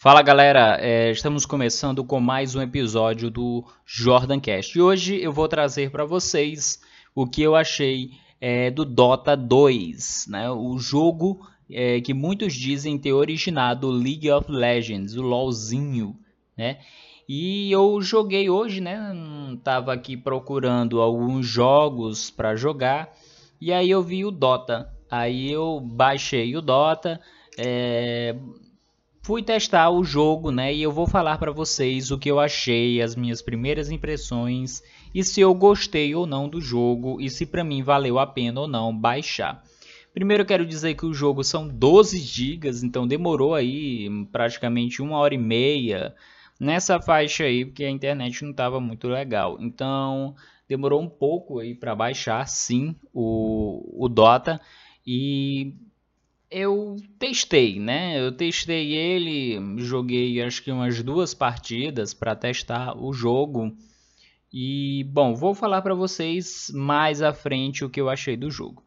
Fala galera, é, estamos começando com mais um episódio do Jordan Cast. E hoje eu vou trazer para vocês o que eu achei é, do Dota 2, né? o jogo é, que muitos dizem ter originado League of Legends, o LoLzinho. Né? E eu joguei hoje, né? Tava aqui procurando alguns jogos para jogar e aí eu vi o Dota. Aí eu baixei o Dota. É, fui testar o jogo, né? E eu vou falar para vocês o que eu achei, as minhas primeiras impressões e se eu gostei ou não do jogo e se para mim valeu a pena ou não baixar. Primeiro eu quero dizer que o jogo são 12 GB, então demorou aí praticamente uma hora e meia nessa faixa aí, porque a internet não estava muito legal. Então demorou um pouco aí para baixar, sim, o, o Dota e eu testei, né? Eu testei ele, joguei acho que umas duas partidas para testar o jogo. E bom, vou falar para vocês mais à frente o que eu achei do jogo.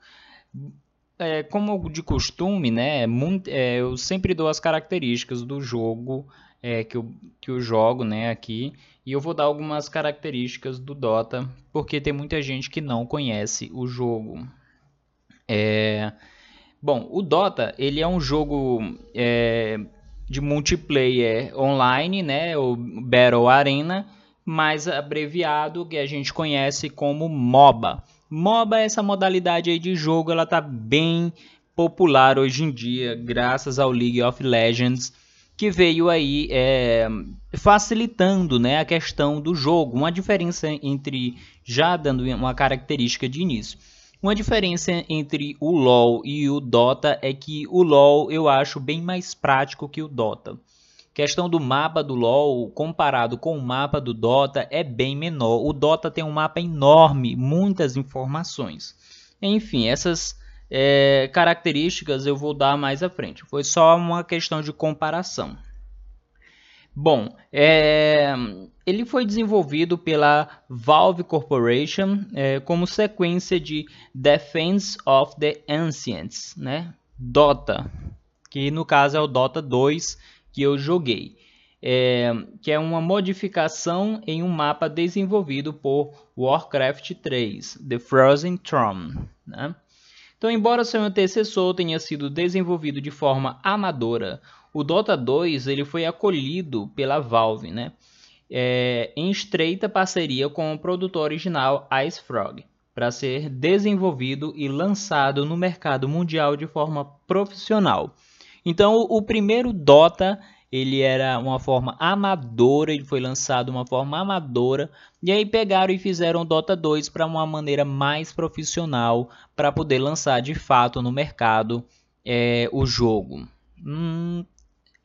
É, como de costume, né? É, eu sempre dou as características do jogo é, que, eu, que eu jogo, né? Aqui e eu vou dar algumas características do Dota, porque tem muita gente que não conhece o jogo. É, Bom, o Dota ele é um jogo é, de multiplayer online, né? O Battle Arena, mais abreviado que a gente conhece como MOBA. MOBA essa modalidade de jogo, ela tá bem popular hoje em dia, graças ao League of Legends, que veio aí é, facilitando né, a questão do jogo. Uma diferença entre já dando uma característica de início uma diferença entre o LoL e o Dota é que o LoL eu acho bem mais prático que o Dota. Questão do mapa do LoL comparado com o mapa do Dota é bem menor. O Dota tem um mapa enorme, muitas informações. Enfim, essas é, características eu vou dar mais à frente. Foi só uma questão de comparação. Bom, é, ele foi desenvolvido pela Valve Corporation é, como sequência de Defense of the Ancients, né? Dota, que no caso é o Dota 2 que eu joguei, é, que é uma modificação em um mapa desenvolvido por Warcraft 3, The Frozen Throne. Né? Então, embora seu antecessor tenha sido desenvolvido de forma amadora, o Dota 2 ele foi acolhido pela Valve, né? É, em estreita parceria com o produtor original Ice Frog, para ser desenvolvido e lançado no mercado mundial de forma profissional. Então, o, primeiro Dota ele era uma forma amadora, ele foi lançado de uma forma amadora, e aí pegaram e fizeram o Dota 2 para uma maneira mais profissional, para poder lançar de fato no mercado é, o jogo. Hum,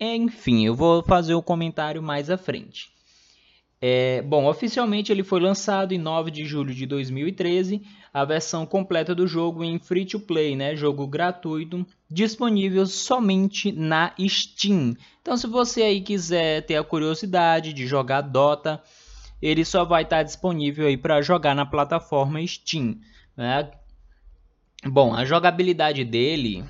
enfim, eu vou fazer o um comentário mais à frente. É, bom, oficialmente ele foi lançado em 9 de julho de 2013, a versão completa do jogo em free to play, né, jogo gratuito, disponível somente na Steam. Então, se você aí quiser ter a curiosidade de jogar Dota, ele só vai estar disponível aí para jogar na plataforma Steam. Né? Bom, a jogabilidade dele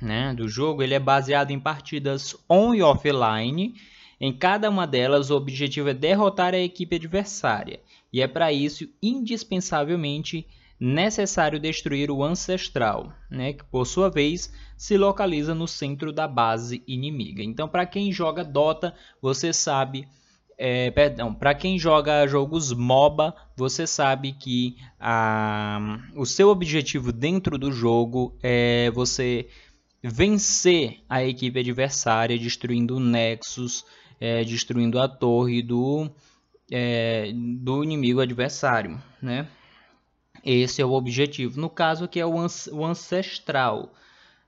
né, do jogo, ele é baseado em partidas on e offline. Em cada uma delas, o objetivo é derrotar a equipe adversária, e é para isso indispensavelmente necessário destruir o ancestral, né, que por sua vez se localiza no centro da base inimiga. Então, para quem joga Dota, você sabe, é, perdão, para quem joga jogos MOBA, você sabe que a, o seu objetivo dentro do jogo é você vencer a equipe adversária, destruindo o Nexus, é, destruindo a torre do, é, do inimigo adversário. Né? Esse é o objetivo. No caso aqui é o, o Ancestral,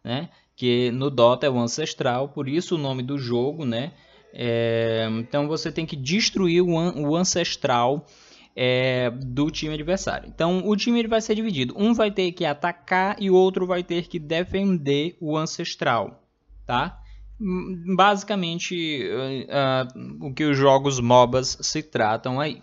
né? que no Dota é o Ancestral, por isso o nome do jogo. Né? É, então você tem que destruir o, o Ancestral é, do time adversário. Então o time ele vai ser dividido. Um vai ter que atacar e o outro vai ter que defender o ancestral, tá? Basicamente uh, uh, o que os jogos MOBAs se tratam aí.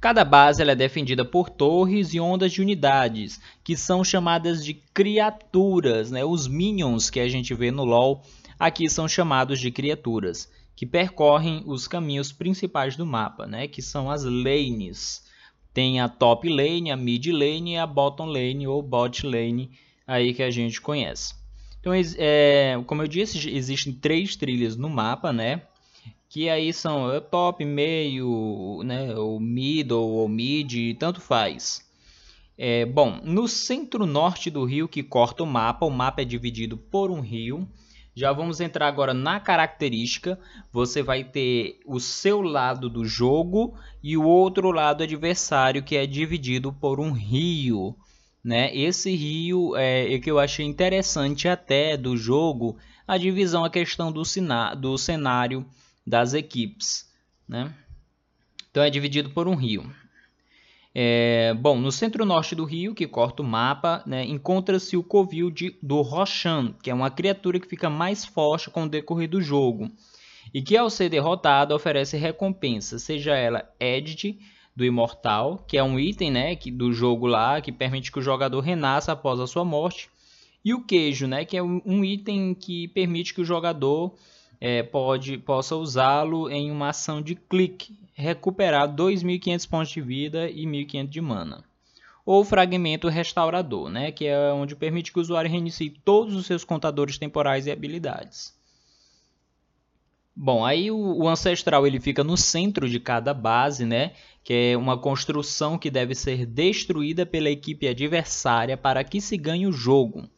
Cada base é defendida por torres e ondas de unidades, que são chamadas de criaturas, né? os minions que a gente vê no LoL aqui são chamados de criaturas, que percorrem os caminhos principais do mapa, né? que são as lanes. Tem a top lane, a mid lane e a bottom lane ou bot lane aí que a gente conhece. Então, é, como eu disse, existem três trilhas no mapa, né? Que aí são top, meio, né? Ou middle ou mid, tanto faz. É, bom, no centro-norte do rio que corta o mapa, o mapa é dividido por um rio. Já vamos entrar agora na característica. Você vai ter o seu lado do jogo e o outro lado adversário que é dividido por um rio. Né? Esse rio é, é que eu achei interessante até do jogo a divisão, a questão do, do cenário das equipes. Né? Então é dividido por um rio. É, bom, no centro-norte do rio, que corta o mapa, né, encontra-se o covil de, do Roshan, que é uma criatura que fica mais forte com o decorrer do jogo, e que ao ser derrotada oferece recompensa, seja ela Edge do Imortal, que é um item né, que, do jogo lá, que permite que o jogador renasça após a sua morte, e o Queijo, né, que é um item que permite que o jogador é, pode, possa usá-lo em uma ação de clique, recuperar 2.500 pontos de vida e 1.500 de mana. Ou fragmento restaurador, né, que é onde permite que o usuário reinicie todos os seus contadores temporais e habilidades. Bom, aí o, o, ancestral ele fica no centro de cada base, né? Que é uma construção que deve ser destruída pela equipe adversária para que se ganhe o jogo.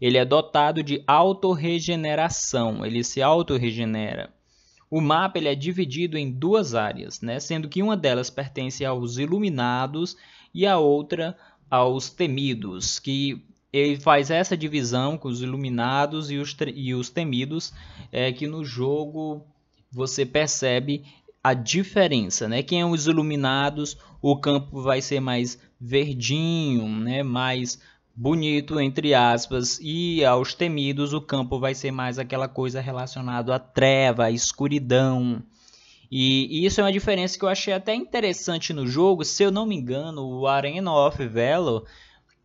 Ele é dotado de autorregeneração, ele se autorregenera. O mapa ele é dividido em duas áreas, né? sendo que uma delas pertence aos iluminados e a outra aos temidos, que ele faz essa divisão com os iluminados e os, e os temidos, é que no jogo você percebe a diferença, né? Quem é os iluminados, o campo vai ser mais verdinho, né? Mais bonito, entre aspas, e aos temidos o campo vai ser mais aquela coisa relacionada à treva, à escuridão. E, e, isso é uma diferença que eu achei até interessante no jogo. Se eu não me engano, o Arena of Velo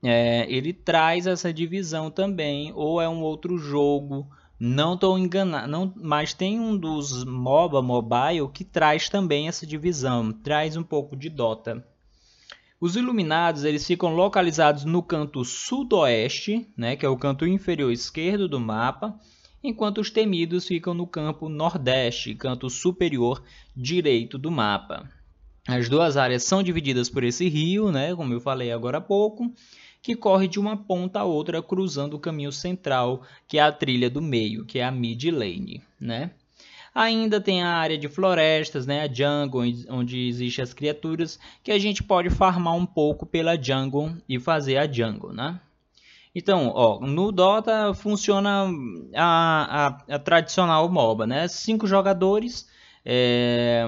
é, ele traz essa divisão também, ou é um outro jogo. Não estou enganado, não, mas tem um dos MOBA Mobile que traz também essa divisão, traz um pouco de Dota. Os iluminados eles ficam localizados no canto sudoeste, né, que é o canto inferior esquerdo do mapa, enquanto os temidos ficam no campo nordeste, canto superior direito do mapa. As duas áreas são divididas por esse rio, né, como eu falei agora há pouco, que corre de uma ponta a outra cruzando o caminho central, que é a trilha do meio, que é a mid lane, né? Ainda tem a área de florestas, né, a jungle, onde existem as criaturas, que a gente pode farmar um pouco pela jungle e fazer a jungle, né? Então, ó, no Dota funciona a, a, a tradicional MOBA, né? Cinco jogadores, é,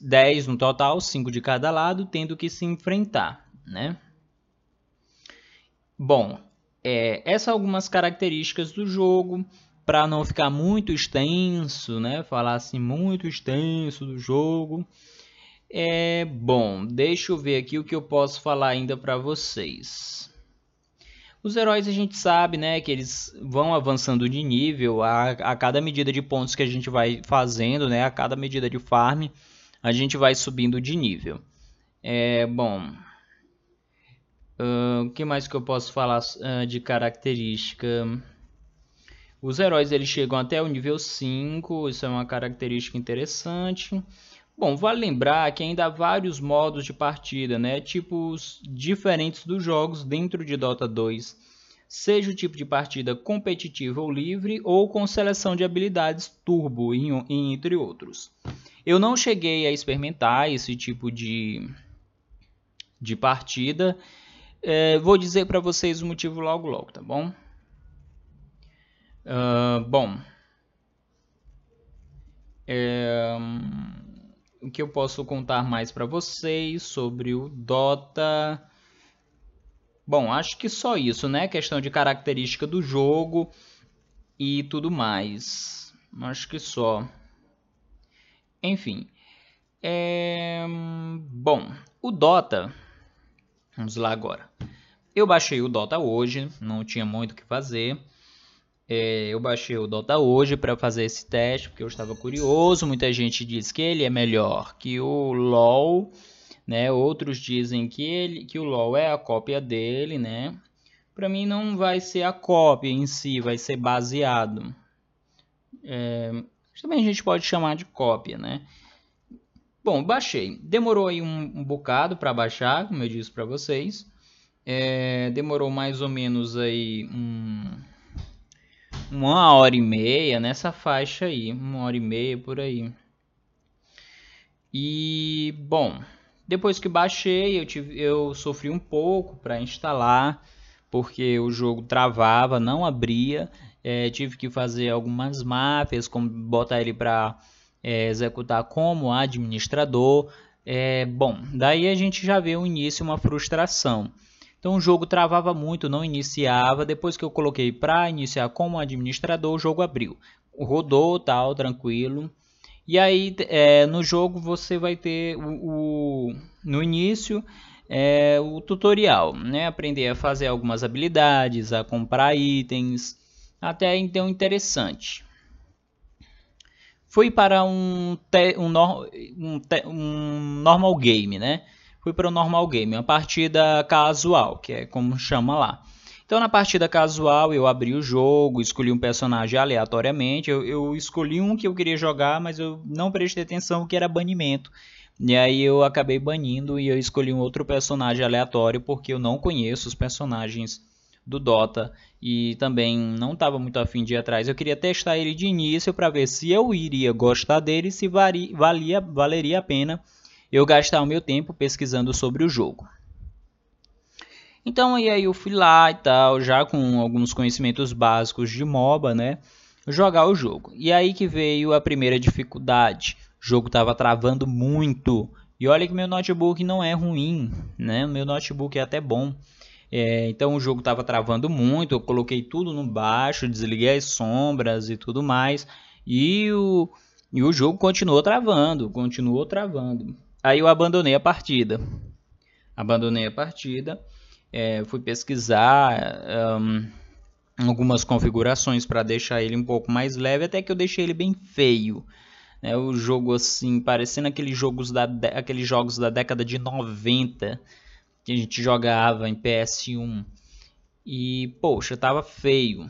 10 no total, 5 de cada lado, tendo que se enfrentar, né? Bom, é, essas são algumas características do jogo para não ficar muito extenso, né? Falar assim muito extenso do jogo. É bom, deixa eu ver aqui o que eu posso falar ainda para vocês. Os heróis a gente sabe, né, que eles vão avançando de nível a, a cada medida de pontos que a gente vai fazendo, né, a cada medida de farm, a gente vai subindo de nível. É bom. O uh, que mais que eu posso falar uh, de característica? Os heróis eles chegam até o nível 5, isso é uma característica interessante. Bom, vale lembrar que ainda há vários modos de partida, né? tipos diferentes dos jogos dentro de Dota 2. Seja o tipo de partida competitiva ou livre, ou com seleção de habilidades turbo, entre outros. Eu não cheguei a experimentar esse tipo de, de partida. É, vou dizer para vocês o motivo logo logo, tá bom? Uh, bom, é, o que eu posso contar mais para vocês sobre o Dota? Bom, acho que só isso, né? Questão de característica do jogo e tudo mais. Acho que só. Enfim. É... Bom, o Dota. Vamos lá agora. Eu baixei o Dota hoje, não tinha muito o que fazer. É, eu baixei o Dota hoje para fazer esse teste porque eu estava curioso. Muita gente diz que ele é melhor que o LoL, né? Outros dizem que ele, que o LoL é a cópia dele, né? Para mim não vai ser a cópia em si, vai ser baseado. É, também a gente pode chamar de cópia, né? Bom, baixei. Demorou aí um, um bocado para baixar, como eu disse para vocês. É, demorou mais ou menos aí um, uma hora e meia nessa faixa aí, uma hora e meia por aí. E bom, depois que baixei, eu, tive, eu sofri um pouco para instalar, porque o jogo travava, não abria. É, tive que fazer algumas máfias, como botar ele para é, executar como administrador. É, bom, daí a gente já vê o início uma frustração. Então o jogo travava muito, não iniciava. Depois que eu coloquei para iniciar como administrador, o jogo abriu. Rodou, tal, tranquilo. E aí é, no jogo você vai ter o, o no início é, o tutorial, né? Aprender a fazer algumas habilidades, a comprar itens, até então interessante. Fui para um, te, um, um, te, um normal game, né? Fui para o normal game, uma partida casual, que é como chama lá. Então na partida casual eu abri o jogo, escolhi um personagem aleatoriamente, eu, eu escolhi um que eu queria jogar, mas eu não prestei atenção que era banimento. E aí eu acabei banindo e eu escolhi um outro personagem aleatório porque eu não conheço os personagens do Dota e também não estava muito afim de ir atrás. Eu queria testar ele de início para ver se eu iria gostar dele, se valia, valeria a pena eu gastar o meu tempo pesquisando sobre o jogo. Então e aí eu fui lá e tal, já com alguns conhecimentos básicos de MOBA, né? Jogar o jogo. E aí que veio a primeira dificuldade. O jogo estava travando muito. E olha que meu notebook não é ruim, né? Meu notebook é até bom. É, então o jogo estava travando muito. Eu coloquei tudo no baixo, desliguei as sombras e tudo mais. E o, e o jogo continuou travando, continuou travando. Aí eu abandonei a partida. Abandonei a partida. É, fui pesquisar um, algumas configurações para deixar ele um pouco mais leve, até que eu deixei ele bem feio. É, o jogo assim, parecendo aqueles jogos, da, aqueles jogos da década de 90 que a gente jogava em PS1. E, poxa, tava feio.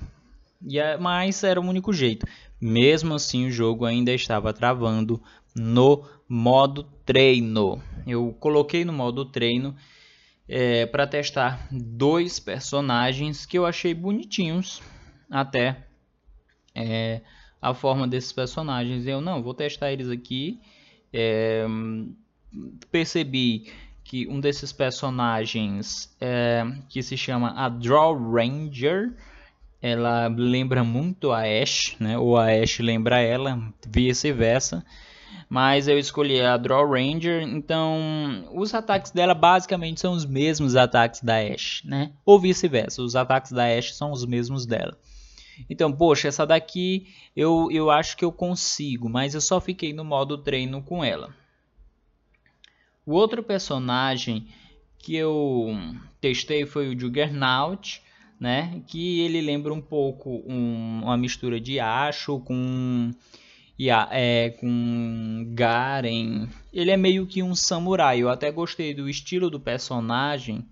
E, mas era o único jeito. Mesmo assim, o jogo ainda estava travando no modo treino. Eu coloquei no modo treino é, para testar dois personagens que eu achei bonitinhos até é, a forma desses personagens. Eu não vou testar eles aqui. É, percebi que um desses personagens é, que se chama a Draw Ranger ela lembra muito a Ash, né? Ou a Ash lembra ela, vice-versa mas eu escolhi a Draw Ranger, então os ataques dela basicamente são os mesmos ataques da Ashe, né? Ou vice-versa, os ataques da Ashe são os mesmos dela. Então, poxa, essa daqui eu, eu acho que eu consigo, mas eu só fiquei no modo treino com ela. O outro personagem que eu testei foi o Juggernaut, né? Que ele lembra um pouco um, uma mistura de Asho com yeah, é, com Garen. Ele é meio que um samurai. Eu até gostei do estilo do personagem.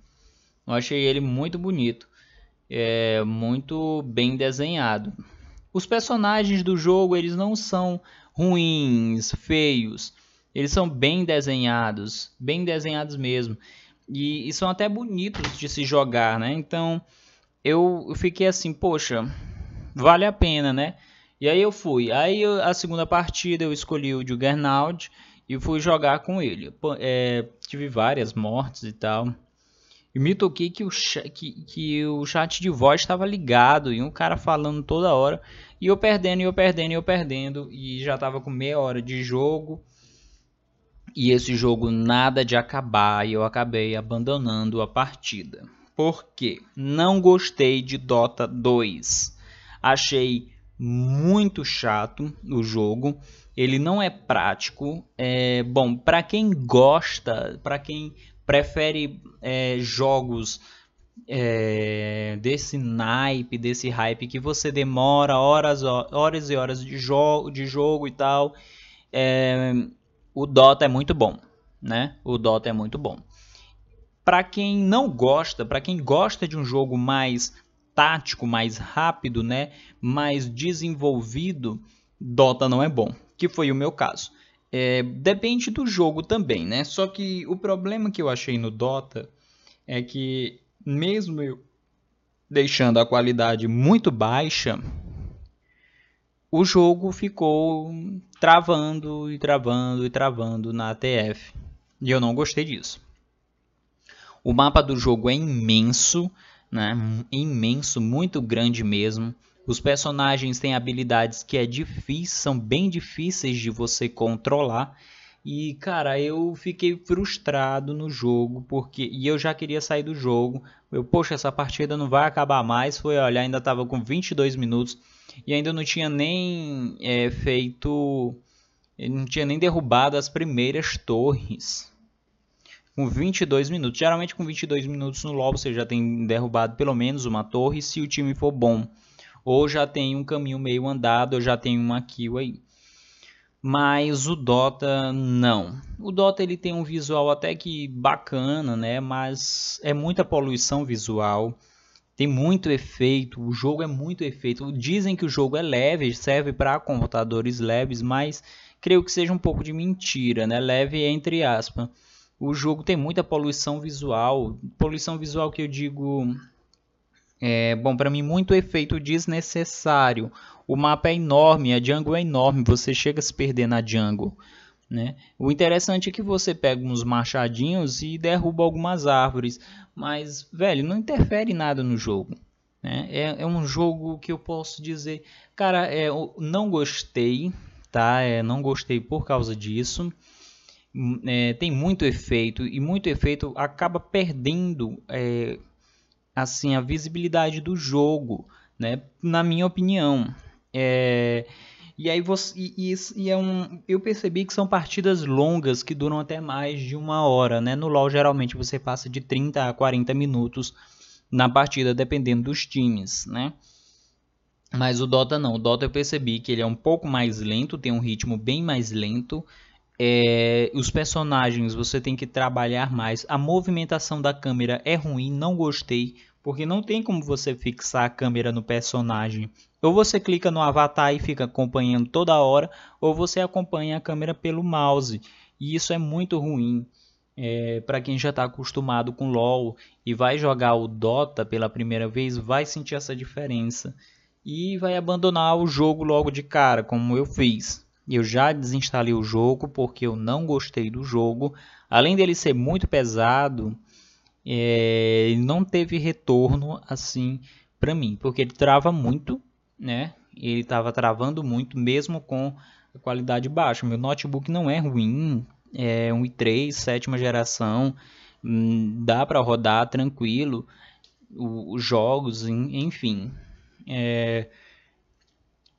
Eu achei ele muito bonito. É muito bem desenhado. Os personagens do jogo eles não são ruins, feios. Eles são bem desenhados, bem desenhados mesmo. E, e são até bonitos de se jogar, né? Então eu, fiquei assim, poxa, vale a pena, né? E aí eu fui. Aí eu, a segunda partida eu escolhi o Juggernaut e fui jogar com ele. É, tive várias mortes e tal. E me toquei que o, que, que o chat de voz estava ligado e um cara falando toda hora. E eu perdendo, e eu perdendo, e eu perdendo. E já estava com meia hora de jogo. E esse jogo nada de acabar. E eu acabei abandonando a partida. Por quê? Não gostei de Dota 2. Achei muito chato o jogo. Ele não é prático. É, bom, para quem gosta, para quem prefere é, jogos é, desse naipe, desse hype que você demora horas, horas e horas de, jo de jogo e tal. É, o Dota é muito bom, né? O Dota é muito bom. Para quem não gosta, para quem gosta de um jogo mais tático, mais rápido, né? Mais desenvolvido, Dota não é bom, que foi o meu caso. É, depende do jogo também, né? Só que o problema que eu achei no Dota é que mesmo eu deixando a qualidade muito baixa, o jogo ficou travando e travando e travando na ATF. E eu não gostei disso. O mapa do jogo é imenso, né? Imenso, muito grande mesmo. Os personagens têm habilidades que é difícil, são bem difíceis de você controlar. E cara, eu fiquei frustrado no jogo porque e eu já queria sair do jogo. Eu, poxa, essa partida não vai acabar mais. Foi olhar, ainda estava com 22 minutos e ainda não tinha nem é, feito, não tinha nem derrubado as primeiras torres com 22 minutos. Geralmente com 22 minutos no LoL você já tem derrubado pelo menos uma torre se o time for bom. Ou já tem um caminho meio andado, ou já tem uma kill aí. Mas o Dota não. O Dota ele tem um visual até que bacana, né? Mas é muita poluição visual. Tem muito efeito, o jogo é muito efeito. Dizem que o jogo é leve, serve para computadores leves, mas creio que seja um pouco de mentira, né? Leve entre aspas o jogo tem muita poluição visual. Poluição visual que eu digo. É, bom, para mim, muito efeito desnecessário. O mapa é enorme, a jungle é enorme, você chega a se perder na jungle. Né? O interessante é que você pega uns machadinhos e derruba algumas árvores, mas, velho, não interfere nada no jogo. Né? É, é, um jogo que eu posso dizer, cara, é, eu não gostei, tá? É, não gostei por causa disso é, tem muito efeito e muito efeito acaba perdendo é, assim a visibilidade do jogo, né? Na minha opinião. É, e aí você e, e, é um, eu percebi que são partidas longas que duram até mais de uma hora, né? No LoL geralmente você passa de 30 a 40 minutos na partida dependendo dos times, né? Mas o Dota não, o Dota eu percebi que ele é um pouco mais lento, tem um ritmo bem mais lento é, os personagens você tem que trabalhar mais. A movimentação da câmera é ruim, não gostei, porque não tem como você fixar a câmera no personagem. Ou você clica no avatar e fica acompanhando toda hora, ou você acompanha a câmera pelo mouse. E isso é muito ruim. É, para quem já está acostumado com LoL e vai jogar o Dota pela primeira vez, vai sentir essa diferença e vai abandonar o jogo logo de cara, como eu fiz. Eu já desinstalei o jogo porque eu não gostei do jogo. Além dele ser muito pesado, é, não teve retorno assim para mim, porque ele trava muito, né? Ele estava travando muito mesmo com a qualidade baixa. Meu notebook não é ruim, é um i3 sétima geração, hum, dá para rodar tranquilo os jogos, enfim. É,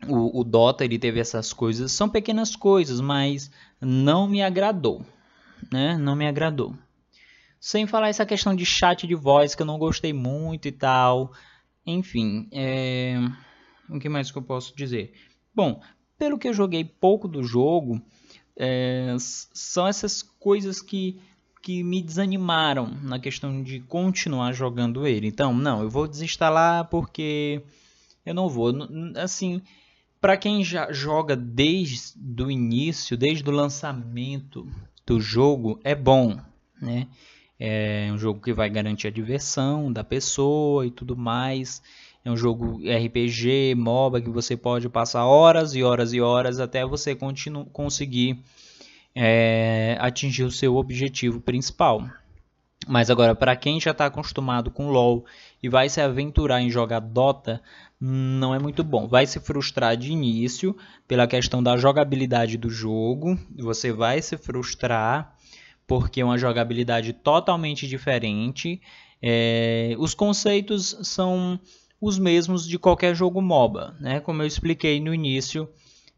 o, o Dota ele teve essas coisas, são pequenas coisas, mas não me agradou, né? Não me agradou. Sem falar essa questão de chat de voz que eu não gostei muito e tal. Enfim, é... o que mais que eu posso dizer? Bom, pelo que eu joguei pouco do jogo, é... são essas coisas que que me desanimaram na questão de continuar jogando ele. Então, não, eu vou desinstalar porque eu não vou. Assim, para quem já joga desde o início, desde o lançamento do jogo, é bom, né? É um jogo que vai garantir a diversão da pessoa e tudo mais. É um jogo RPG, MOBA que você pode passar horas e horas e horas até você conseguir é, atingir o seu objetivo principal. Mas agora, para quem já está acostumado com LoL e vai se aventurar em jogar Dota, não é muito bom. Vai se frustrar de início pela questão da jogabilidade do jogo. Você vai se frustrar porque é uma jogabilidade totalmente diferente. É, os conceitos são os mesmos de qualquer jogo MOBA, né? Como eu expliquei no início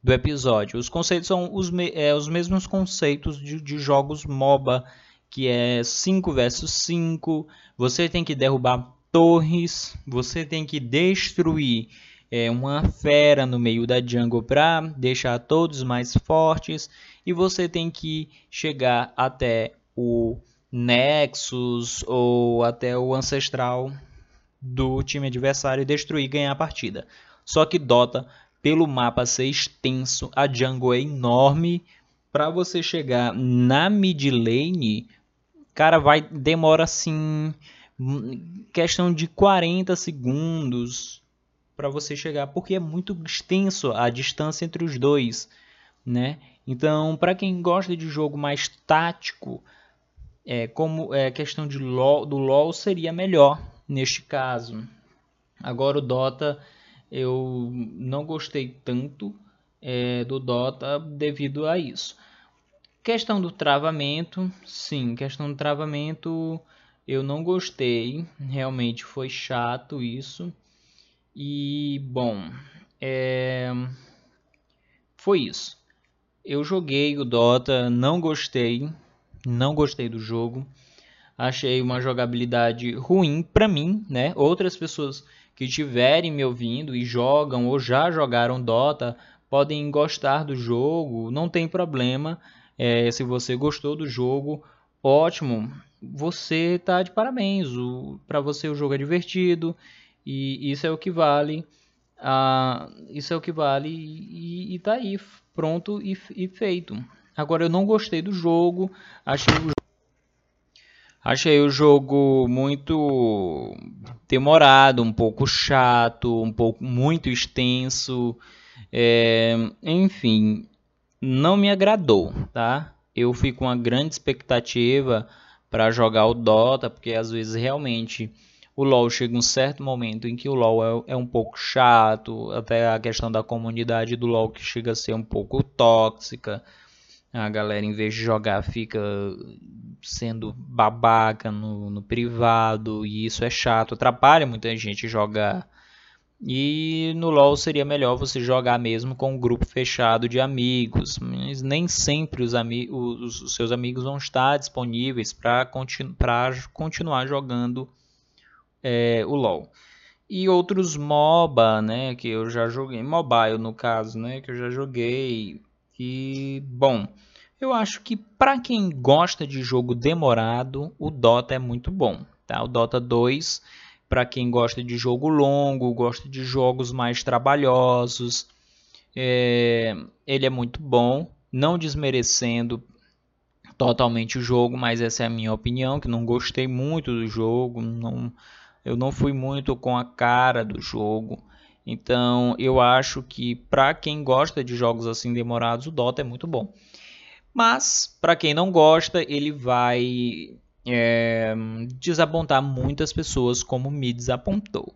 do episódio. Os conceitos são os, me é, os mesmos conceitos de, de jogos MOBA, que é 5 versus 5. Você tem que derrubar torres, você tem que destruir é, uma fera no meio da jungle para deixar todos mais fortes e você tem que chegar até o Nexus ou até o Ancestral do time adversário e destruir e ganhar a partida. Só que Dota, pelo mapa ser extenso, a jungle é enorme, para você chegar na mid lane, cara, vai demora assim questão de 40 segundos para você chegar, porque é muito extenso a distância entre os dois, né? Então, para quem gosta de jogo mais tático, é, como é questão de LoL, do LoL seria melhor neste caso. Agora o Dota eu não gostei tanto é, do Dota devido a isso. Questão do travamento, sim, questão do travamento eu não gostei, realmente foi chato isso. E bom, é... foi isso. Eu joguei o Dota, não gostei, não gostei do jogo. Achei uma jogabilidade ruim para mim, né? Outras pessoas que estiverem me ouvindo e jogam ou já jogaram Dota podem gostar do jogo, não tem problema. É, se você gostou do jogo, ótimo, você está de parabéns. Para você o jogo é divertido e isso é o que vale. Ah, isso é o que vale e, está aí pronto e, e feito. Agora eu não gostei do jogo, achei o Achei o jogo muito demorado, um pouco chato, um pouco muito extenso. É, enfim, não me agradou, tá? Eu fico com uma grande expectativa para jogar o Dota, porque às vezes realmente o LoL chega um certo momento em que o LoL é, é, um pouco chato, até a questão da comunidade do LoL que chega a ser um pouco tóxica. A galera, em vez de jogar, fica sendo babaca no, no privado, e isso é chato, atrapalha muita gente jogar. E no LoL seria melhor você jogar mesmo com um grupo fechado de amigos, mas nem sempre os, ami os, os seus amigos vão estar disponíveis para continu continuar jogando é, o LoL. E outros MOBA, né, que eu já joguei, mobile no caso, né, que eu já joguei, e, bom, eu acho que para quem gosta de jogo demorado, o Dota é muito bom. Tá? O Dota 2, para quem gosta de jogo longo, gosta de jogos mais trabalhosos, é, ele é muito bom. Não desmerecendo totalmente o jogo, mas essa é a minha opinião, que não gostei muito do jogo, não, eu não fui muito com a cara do jogo. Então eu acho que para quem gosta de jogos assim demorados, o Dota é muito bom. Mas para quem não gosta, ele vai é, desapontar muitas pessoas, como me desapontou.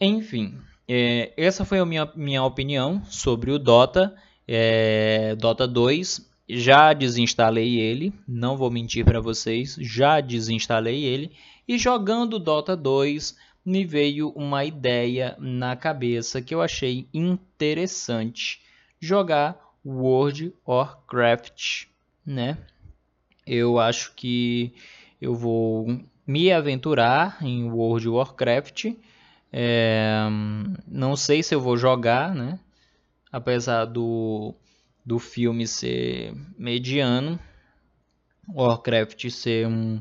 Enfim, é, essa foi a minha, minha opinião sobre o Dota. É, Dota 2. Já desinstalei ele, não vou mentir para vocês, já desinstalei ele. E jogando Dota 2 me veio uma ideia na cabeça que eu achei interessante jogar World of Warcraft, né? Eu acho que eu vou me aventurar em World of Warcraft. É, não sei se eu vou jogar, né? Apesar do, do filme ser mediano, Warcraft ser um,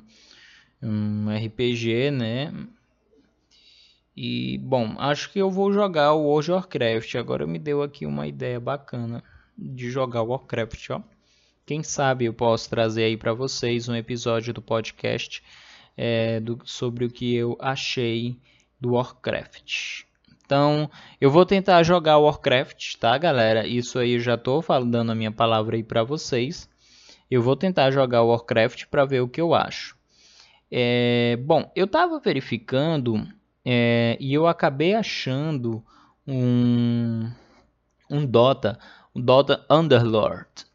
um RPG, né? E, bom, acho que eu vou jogar o World of Warcraft. Agora me deu aqui uma ideia bacana de jogar Warcraft, ó. Quem sabe eu posso trazer aí para vocês um episódio do podcast é, do, sobre o que eu achei do Warcraft. Então, eu vou tentar jogar Warcraft, tá, galera? Isso aí eu já tô dando a minha palavra aí para vocês. Eu vou tentar jogar Warcraft para ver o que eu acho. É, bom, eu estava verificando é, e eu acabei achando um, um Dota, um Dota Underlord,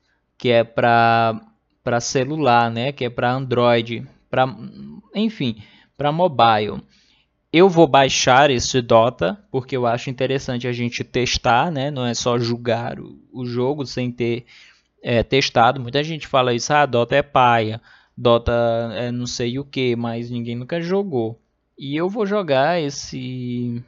que é para para celular, né? Que é para Android, para enfim, para mobile. Eu vou baixar esse Dota porque eu acho interessante a gente testar, né? Não é só julgar o, o jogo sem ter é, testado. Muita gente fala isso, ah, Dota é paia, Dota é não sei o que, mas ninguém nunca jogou. E eu vou jogar esse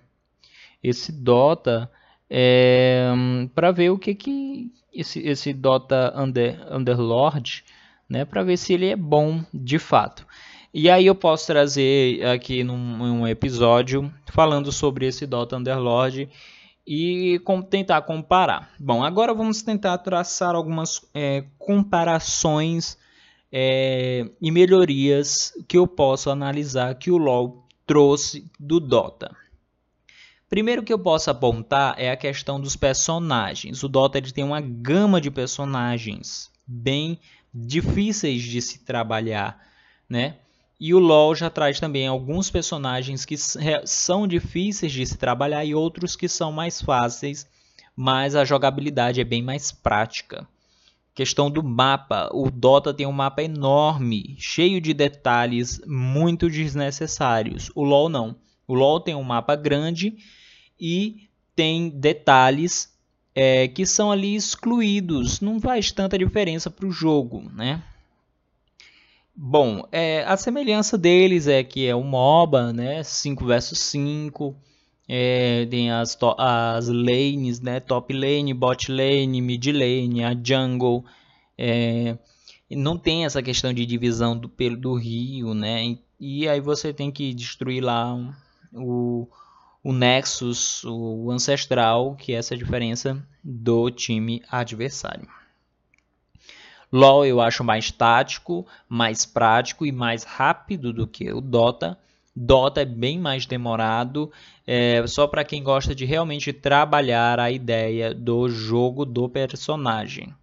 esse Dota é, para ver o que que esse, esse Dota Under, Underlord, né, para ver se ele é bom de fato. E aí eu posso trazer aqui num, num episódio falando sobre esse Dota Underlord e com, tentar comparar. Bom, agora vamos tentar traçar algumas é, comparações é, e melhorias que eu posso analisar que o LoL trouxe do Dota. Primeiro que eu posso apontar é a questão dos personagens. O Dota ele tem uma gama de personagens bem difíceis de se trabalhar, né? E o LoL já traz também alguns personagens que são difíceis de se trabalhar e outros que são mais fáceis, mas a jogabilidade é bem mais prática. Questão do mapa, o Dota tem um mapa enorme, cheio de detalhes muito desnecessários. O LoL não. O LoL tem um mapa grande e tem detalhes é, que são ali excluídos. Não faz tanta diferença para o jogo, né? Bom, é, a semelhança deles é que é um MOBA, né? 5 versus 5. É, tem as, as lanes, né? Top lane, bot lane, mid lane, a jungle. É, não tem essa questão de divisão do do rio, né? E aí você tem que destruir lá o, o Nexus, o Ancestral, que é essa diferença do time adversário. LoL eu acho mais tático, mais prático e mais rápido do que o Dota. Dota é bem mais demorado, é, só para quem gosta de realmente trabalhar a ideia do jogo do personagem.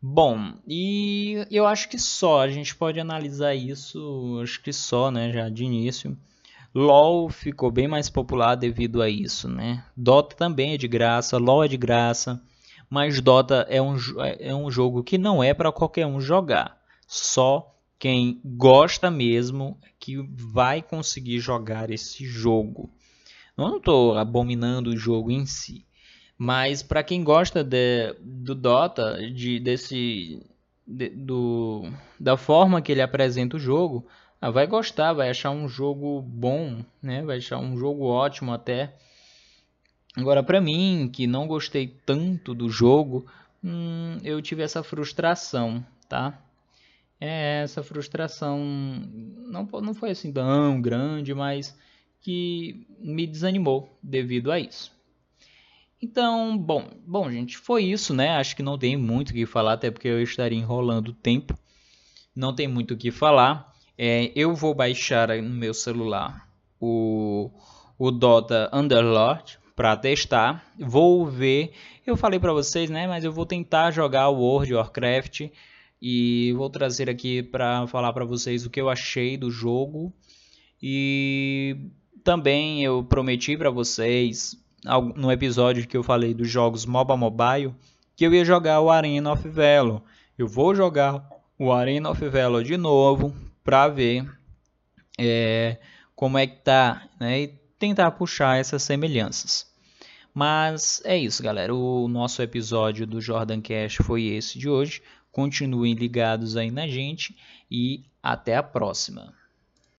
Bom, e eu acho que só, a gente pode analisar isso, acho que só, né, já de início. LoL ficou bem mais popular devido a isso, né? Dota também é de graça, LoL é de graça, mas Dota é um, é um jogo que não é para qualquer um jogar. Só quem gosta mesmo que vai conseguir jogar esse jogo. Eu não estou abominando o jogo em si, mas para quem gosta de, do Dota, de, desse, de, do, da forma que ele apresenta o jogo, ah, vai gostar, vai achar um jogo bom, né? Vai achar um jogo ótimo até. Agora, para mim, que não gostei tanto do jogo, hum, eu tive essa frustração, tá? É, essa frustração não, não foi assim tão grande, mas que me desanimou devido a isso. Então, bom, bom, gente, foi isso, né? Acho que não tem muito o que falar, até porque eu estaria enrolando o tempo. Não tem muito o que falar. É, eu vou baixar no meu celular o, o Dota Underlord para testar. Vou ver. Eu falei para vocês, né? Mas eu vou tentar jogar o World of Warcraft e vou trazer aqui para falar para vocês o que eu achei do jogo. E também eu prometi para vocês no episódio que eu falei dos jogos MOBA Mobile que eu ia jogar o Arena of Valor. Eu vou jogar o Arena of Valor de novo para ver é, como é que tá, né? E tentar puxar essas semelhanças. Mas é isso, galera. O nosso episódio do Jordan Cash foi esse de hoje. Continuem ligados aí na gente e até a próxima.